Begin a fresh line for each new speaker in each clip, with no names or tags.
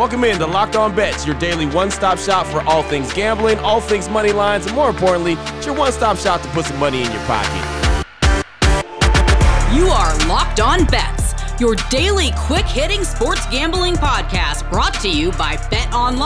Welcome in to Locked On Bets, your daily one stop shop for all things gambling, all things money lines, and more importantly, it's your one stop shop to put some money in your pocket.
You are Locked On Bets, your daily quick hitting sports gambling podcast brought to you by betonline.ag.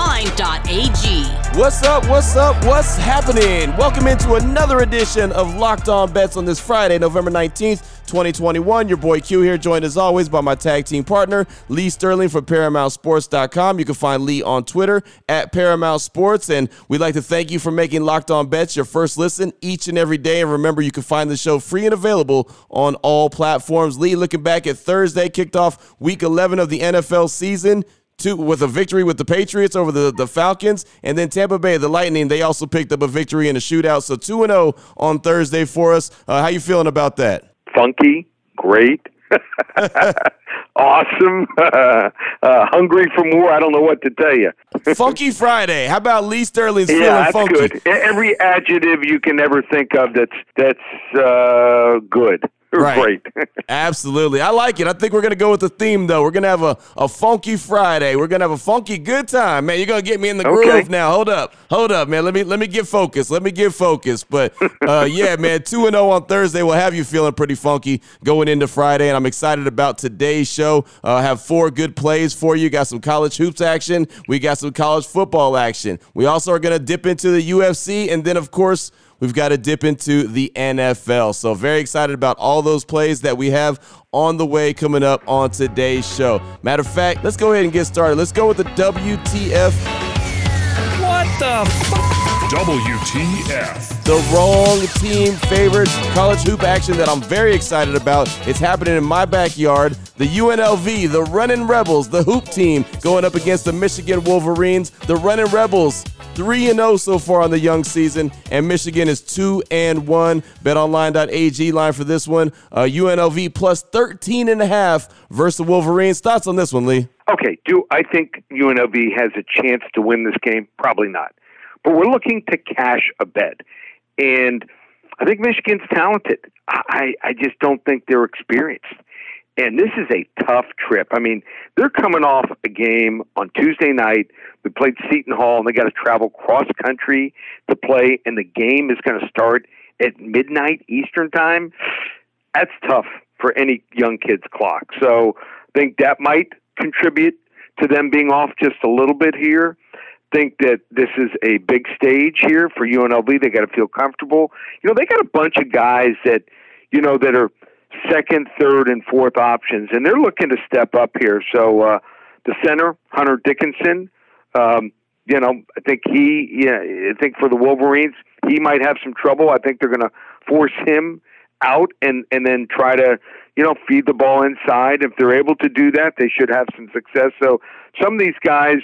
What's up? What's up? What's happening? Welcome into another edition of Locked On Bets on this Friday, November 19th. 2021. Your boy Q here, joined as always by my tag team partner, Lee Sterling from ParamountSports.com. You can find Lee on Twitter at Paramount Sports. And we'd like to thank you for making Locked On Bets your first listen each and every day. And remember, you can find the show free and available on all platforms. Lee, looking back at Thursday, kicked off week 11 of the NFL season two with a victory with the Patriots over the, the Falcons, and then Tampa Bay, the Lightning, they also picked up a victory in a shootout. So 2 0 on Thursday for us. Uh, how you feeling about that?
Funky, great, awesome, uh, hungry for more. I don't know what to tell you.
funky Friday. How about Lee Sterling's
yeah,
feeling
that's
funky?
good. Every adjective you can ever think of that's that's uh, good.
Right. Great. Absolutely. I like it. I think we're going to go with the theme, though. We're going to have a, a funky Friday. We're going to have a funky good time. Man, you're going to get me in the groove
okay.
now. Hold up. Hold up, man. Let me let me get focused. Let me get focused. But uh, yeah, man, 2 and 0 on Thursday will have you feeling pretty funky going into Friday. And I'm excited about today's show. Uh, I have four good plays for you. Got some college hoops action. We got some college football action. We also are going to dip into the UFC. And then, of course, we've got to dip into the NFL. So, very excited about all those plays that we have on the way coming up on today's show. Matter of fact, let's go ahead and get started. Let's go with the WTF.
What the fuck? WTF.
The wrong team favorite college hoop action that I'm very excited about. It's happening in my backyard. The UNLV, the Running Rebels, the hoop team going up against the Michigan Wolverines. The Running Rebels 3 and 0 so far on the young season, and Michigan is 2 and 1. BetOnline.ag line for this one. Uh, UNLV plus 13 and a half versus the Wolverines. Thoughts on this one, Lee?
Okay, do I think UNLV has a chance to win this game? Probably not. But we're looking to cash a bet. And I think Michigan's talented. I, I just don't think they're experienced. And this is a tough trip. I mean, they're coming off a game on Tuesday night. We played Seton Hall, and they got to travel cross country to play, and the game is going to start at midnight Eastern time. That's tough for any young kid's clock. So I think that might contribute to them being off just a little bit here. Think that this is a big stage here for UNLV. They got to feel comfortable. You know, they got a bunch of guys that, you know, that are second, third, and fourth options, and they're looking to step up here. So uh, the center, Hunter Dickinson, um, you know, I think he, yeah, I think for the Wolverines, he might have some trouble. I think they're going to force him out and and then try to, you know, feed the ball inside. If they're able to do that, they should have some success. So some of these guys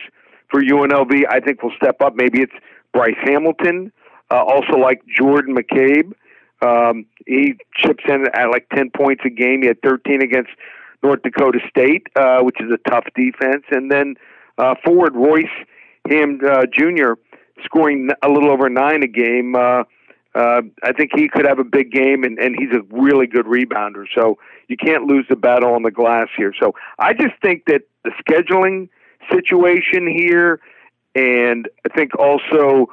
for UNLV, I think will step up. Maybe it's Bryce Hamilton, uh, also like Jordan McCabe. Um, he chips in at like 10 points a game. He had 13 against North Dakota State, uh, which is a tough defense. And then uh, forward Royce Hamm uh, Jr. scoring a little over nine a game. Uh, uh, I think he could have a big game, and, and he's a really good rebounder. So you can't lose the battle on the glass here. So I just think that the scheduling situation here, and I think also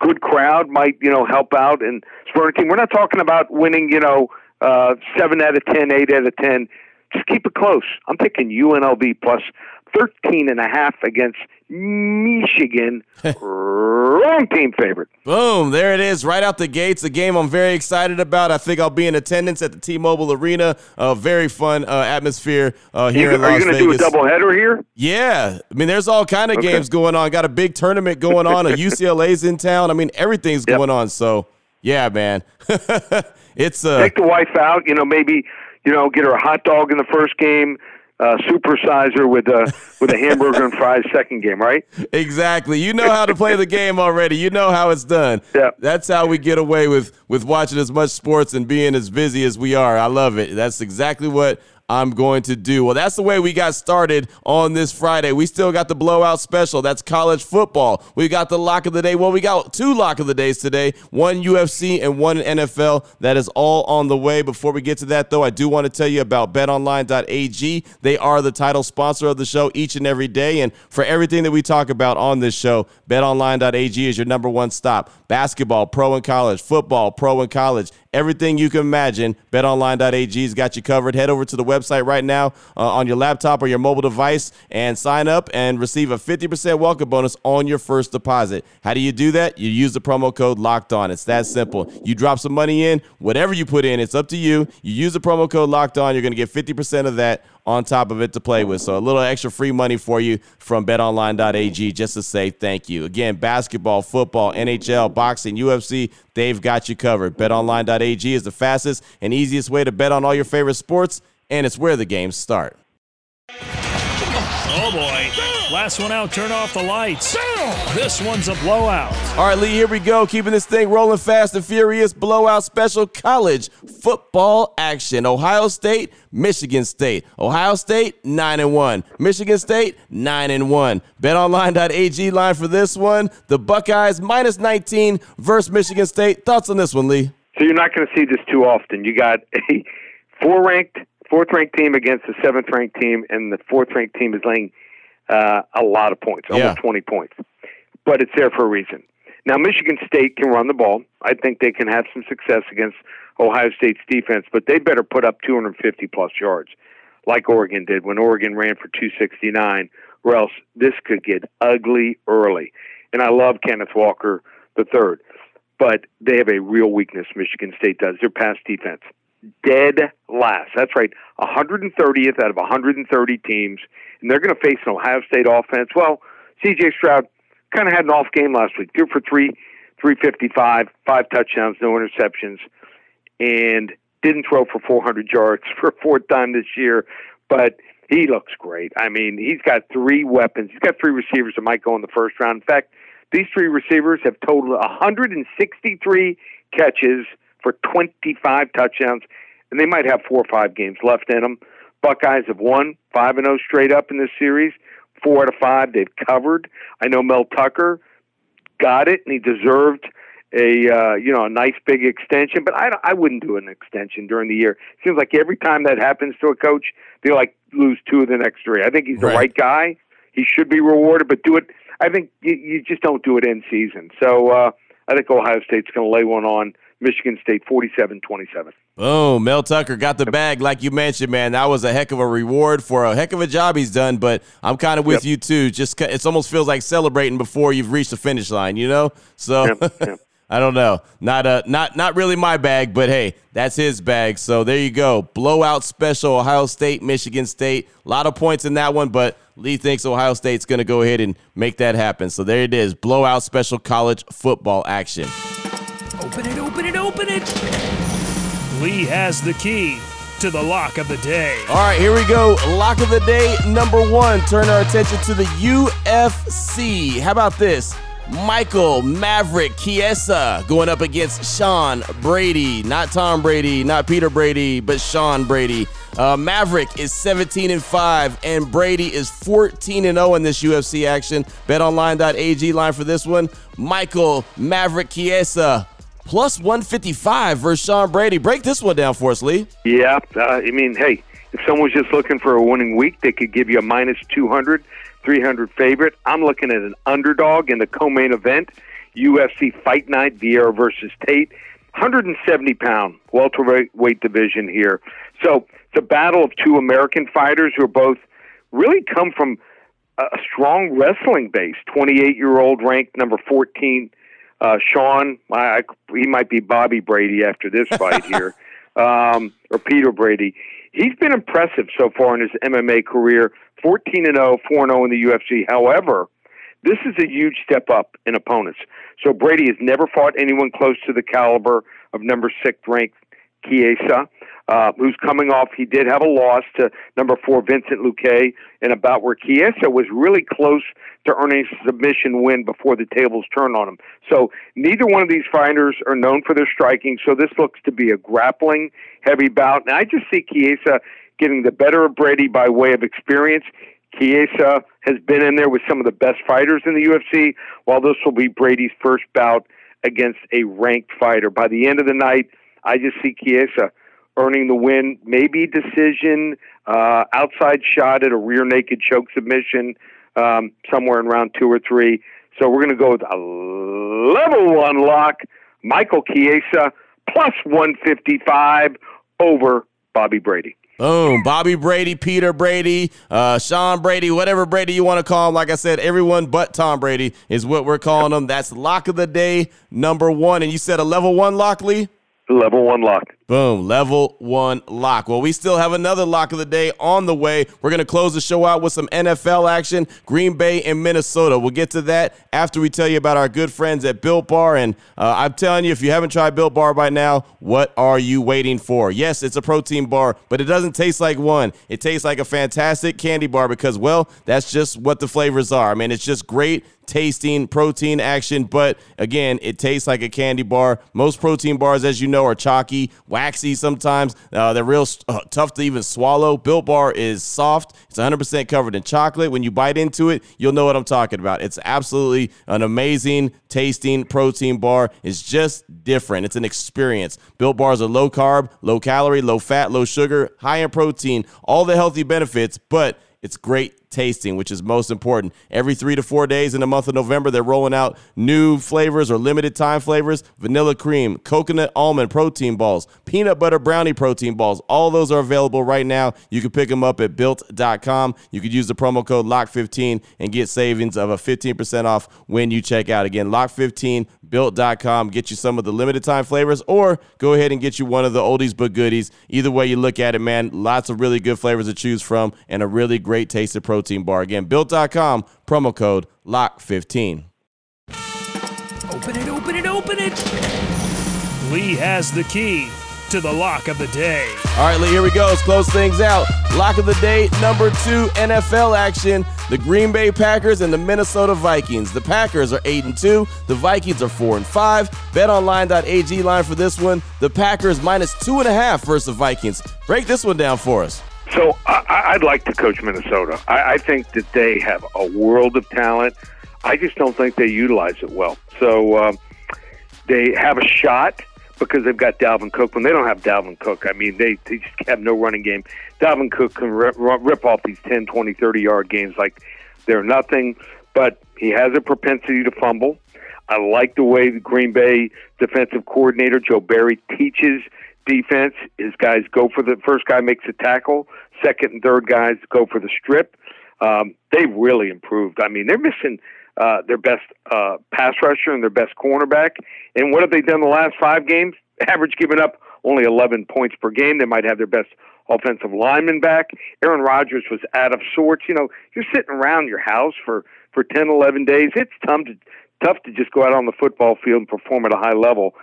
good crowd might you know help out and spur a team. We're not talking about winning you know uh, seven out of ten, eight out of ten. Just keep it close. I'm picking UNLV plus 13 and a half against Michigan. Wrong team favorite.
Boom, there it is, right out the gates. A game I'm very excited about. I think I'll be in attendance at the T-Mobile Arena. A very fun uh, atmosphere uh, here
you,
in Las Vegas.
Are you going to do a doubleheader here?
Yeah, I mean, there's all kind of okay. games going on. Got a big tournament going on. A UCLA's in town. I mean, everything's yep. going on. So, yeah, man, it's uh,
take the wife out. You know, maybe you know, get her a hot dog in the first game uh, supersizer with a with a hamburger and fries second game, right?
Exactly. You know how to play the game already. You know how it's done.
Yeah.
That's how we get away with with watching as much sports and being as busy as we are. I love it. That's exactly what I'm going to do. Well, that's the way we got started on this Friday. We still got the blowout special. That's college football. We got the lock of the day. Well, we got two lock of the days today one UFC and one NFL. That is all on the way. Before we get to that, though, I do want to tell you about betonline.ag. They are the title sponsor of the show each and every day. And for everything that we talk about on this show, betonline.ag is your number one stop. Basketball, pro and college, football, pro and college, everything you can imagine. BetOnline.ag's got you covered. Head over to the website right now uh, on your laptop or your mobile device and sign up and receive a 50% welcome bonus on your first deposit. How do you do that? You use the promo code Locked On. It's that simple. You drop some money in, whatever you put in, it's up to you. You use the promo code Locked On. You're going to get 50% of that on top of it to play with. So a little extra free money for you from betonline.ag just to say thank you. Again, basketball, football, NHL, boxing, UFC, they've got you covered. betonline.ag is the fastest and easiest way to bet on all your favorite sports, and it's where the games start.
Oh boy. Last one out, turn off the lights. This one's a blowout.
All right, Lee, here we go. Keeping this thing rolling fast and furious. Blowout special college football action. Ohio State, Michigan State. Ohio State, 9 and 1. Michigan State, 9 and 1. BetOnline.ag line for this one. The Buckeyes minus 19 versus Michigan State. Thoughts on this one, Lee?
So you're not going to see this too often. You got a four ranked, fourth ranked team against the seventh ranked team, and the fourth ranked team is laying uh, a lot of points, almost
Yeah.
20 points. But it's there for a reason. Now, Michigan State can run the ball. I think they can have some success against Ohio State's defense, but they better put up 250 plus yards, like Oregon did when Oregon ran for 269, or else this could get ugly early. And I love Kenneth Walker the third, but they have a real weakness. Michigan State does their pass defense dead last. That's right, 130th out of 130 teams, and they're going to face an Ohio State offense. Well, C.J. Stroud kind of had an off game last week, two for three, 355, five touchdowns, no interceptions, and didn't throw for 400 yards for a fourth time this year, but he looks great. I mean, he's got three weapons. He's got three receivers that might go in the first round. In fact, these three receivers have totaled 163 catches for 25 touchdowns, and they might have four or five games left in them. Buckeyes have won 5 and 0 straight up in this series. Four out of five they've covered. I know Mel Tucker got it, and he deserved a uh, you know a nice big extension. But I I wouldn't do an extension during the year. Seems like every time that happens to a coach, they like lose two of the next three. I think he's the
Right.
right guy. He should be rewarded, but do it. I think you, you just don't do it in season. So uh, I think Ohio State's going to lay one on Michigan State, 47-27.
Boom. Mel Tucker got the bag, like you mentioned, man. That was a heck of a reward for a heck of a job he's done. But I'm kind of with
Yep.
you too. Just it almost feels like celebrating before you've reached the finish line, you know. So
Yep, yep.
I don't know. Not uh, not not really my bag, but hey, that's his bag. So there you go. Blowout special. Ohio State, Michigan State. A lot of points in that one, but Lee thinks Ohio State's going to go ahead and make that happen. So there it is. Blowout special college football action.
Open it, open it, open it. Lee has the key to the lock of the day.
All right, here we go. Lock of the day number one. Turn our attention to the UFC. How about this? Michael Maverick Chiesa going up against Sean Brady. Not Tom Brady, not Peter Brady, but Sean Brady. Uh, Maverick is 17 and 5, and Brady is 14 and 0 in this UFC action. BetOnline.ag line for this one. Michael Maverick Chiesa plus 155 versus Sean Brady. Break this one down for us, Lee.
Yeah, uh, I mean, hey, if someone's just looking for a winning week, they could give you a minus 200, 300 favorite. I'm looking at an underdog in the co-main event, UFC Fight Night, Vieira versus Tate. 170 pound welterweight division here. So it's a battle of two American fighters who are both really come from a strong wrestling base. 28 year old ranked number 14, uh, Sean. I, I, he might be Bobby Brady after this fight here, um, or Peter Brady. He's been impressive so far in his MMA career. 14 and 0, 4 and 0 in the UFC. However, this is a huge step up in opponents. So Brady has never fought anyone close to the caliber of number six ranked Chiesa, uh, who's coming off. He did have a loss to number four Vincent Luque in a bout where Chiesa was really close to earning a submission win before the tables turned on him. So neither one of these fighters are known for their striking. So this looks to be a grappling heavy bout. And I just see Chiesa getting the better of Brady by way of experience. Chiesa has been in there with some of the best fighters in the UFC, while this will be Brady's first bout against a ranked fighter. By the end of the night, I just see Chiesa earning the win, maybe decision, uh, outside shot at a rear naked choke submission, um, somewhere in round two or three. So we're going to go with a level one lock, Michael Chiesa, plus 155 over Bobby Brady.
Boom. Bobby Brady, Peter Brady, uh, Sean Brady, whatever Brady you want to call him. Like I said, everyone but Tom Brady is what we're calling him. That's lock of the day, number one. And you said a level one lock, Lee?
Level one lock.
Boom, level one lock. Well, we still have another lock of the day on the way. We're going to close the show out with some NFL action Green Bay and Minnesota. We'll get to that after we tell you about our good friends at Built Bar. And uh, I'm telling you, if you haven't tried Built Bar by now, what are you waiting for? Yes, it's a protein bar, but it doesn't taste like one. It tastes like a fantastic candy bar because, well, that's just what the flavors are. I mean, it's just great tasting protein action, but again, it tastes like a candy bar. Most protein bars, as you know, are chalky waxy sometimes. Uh, they're real uh, tough to even swallow. Built Bar is soft. It's 100% covered in chocolate. When you bite into it, you'll know what I'm talking about. It's absolutely an amazing tasting protein bar. It's just different. It's an experience. Built Bars are low carb, low calorie, low fat, low sugar, high in protein, all the healthy benefits, but it's great tasting, which is most important. Every three to four days in the month of November, they're rolling out new flavors or limited time flavors vanilla cream, coconut almond protein balls, peanut butter brownie protein balls. All those are available right now. You can pick them up at built.com. You could use the promo code LOCK15 and get savings of a 15% off when you check out. Again, LOCK15, built.com. Get you some of the limited time flavors or go ahead and get you one of the oldies but goodies. Either way you look at it, man, lots of really good flavors to choose from and a really great tasted protein protein bar. Again, built.com, promo code LOCK15.
Open it, open it, open it. Lee has the key to the lock of the day.
All right, Lee, here we go. Let's close things out. Lock of the day, number two, NFL action. The Green Bay Packers and the Minnesota Vikings. The Packers are 8 and 2. The Vikings are 4 and 5. BetOnline.ag line for this one. The Packers minus two and a half versus the Vikings. Break this one down for us.
So I, would like to coach Minnesota. I, I think that they have a world of talent. I just don't think they utilize it well. So um, they have a shot because they've got Dalvin Cook. When they don't have Dalvin Cook, I mean, they, they just have no running game. Dalvin Cook can rip, rip off these 10, 20, 30 yard games like they're nothing, but he has a propensity to fumble. I like the way the Green Bay defensive coordinator, Joe Barry, teaches defense. His guys go for the first guy makes a tackle, second and third guys go for the strip. Um, they've really improved. I mean, they're missing uh, their best uh, pass rusher and their best cornerback. And what have they done the last five games? Average giving up only 11 points per game. They might have their best offensive lineman back. Aaron Rodgers was out of sorts. You know, you're sitting around your house for for 10, 11 days. It's tough to tough to just go out on the football field and perform at a high level.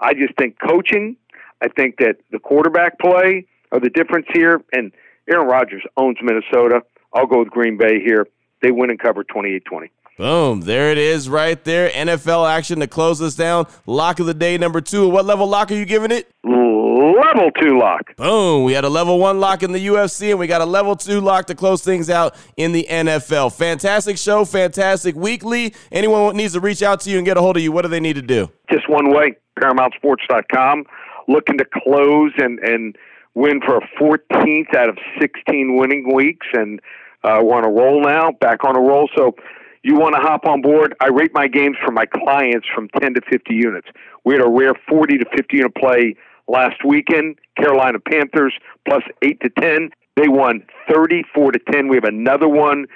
I just think coaching. I think that the quarterback play are the difference here, and Aaron Rodgers owns Minnesota. I'll go with Green Bay here. They win and cover 28-20.
Boom. There it is right there. NFL action to close us down. Lock of the day number two. What level lock are you giving it?
Level two lock.
Boom. We had a level one lock in the UFC, and we got a level two lock to close things out in the NFL. Fantastic show. Fantastic weekly. Anyone needs to reach out to you and get a hold of you, what do they need to do?
Just one way ParamountSports.com. Looking to close and, and win for a 14th out of 16 winning weeks. And uh, we're on a roll now, back on a roll. So you want to hop on board? I rate my games for my clients from 10 to 50 units. We had a rare 40 to 50 unit play last weekend. Carolina Panthers plus 8 to 10. They won 34 to 10. We have another one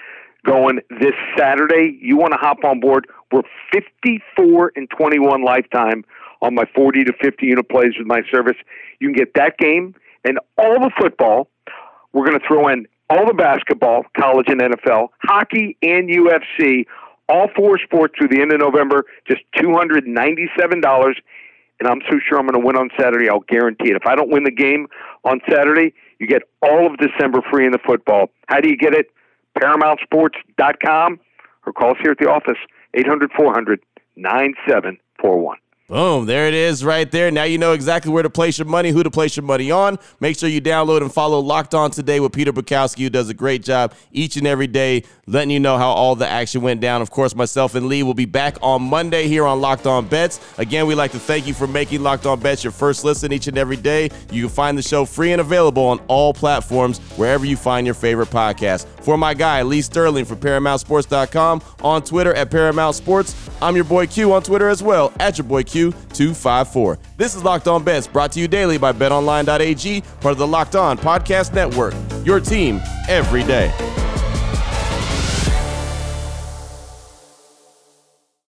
going this Saturday. You want to hop on board? We're 54 and 21 lifetime on my 40 to 50 unit plays with my service. You can get that game and all the football. We're going to throw in all the basketball, college and NFL, hockey and UFC, all four sports through the end of November, just $297. And I'm so sure I'm going to win on Saturday. I'll guarantee it. If I don't win the game on Saturday, you get all of December free in the football. How do you get it? ParamountSports.com or call us here at the office, 800 400 9741.
Boom, there it is right there. Now you know exactly where to place your money, who to place your money on. Make sure you download and follow Locked On Today with Peter Bukowski, who does a great job each and every day letting you know how all the action went down. Of course, myself and Lee will be back on Monday here on Locked On Bets. Again, we'd like to thank you for making Locked On Bets your first listen each and every day. You can find the show free and available on all platforms, wherever you find your favorite podcast. For my guy, Lee Sterling from ParamountSports.com, on Twitter at Paramount Sports. I'm your boy Q on Twitter as well, at your boy Q254. This is Locked On Bets, brought to you daily by BetOnline.ag, part of the Locked On Podcast Network. Your team every day.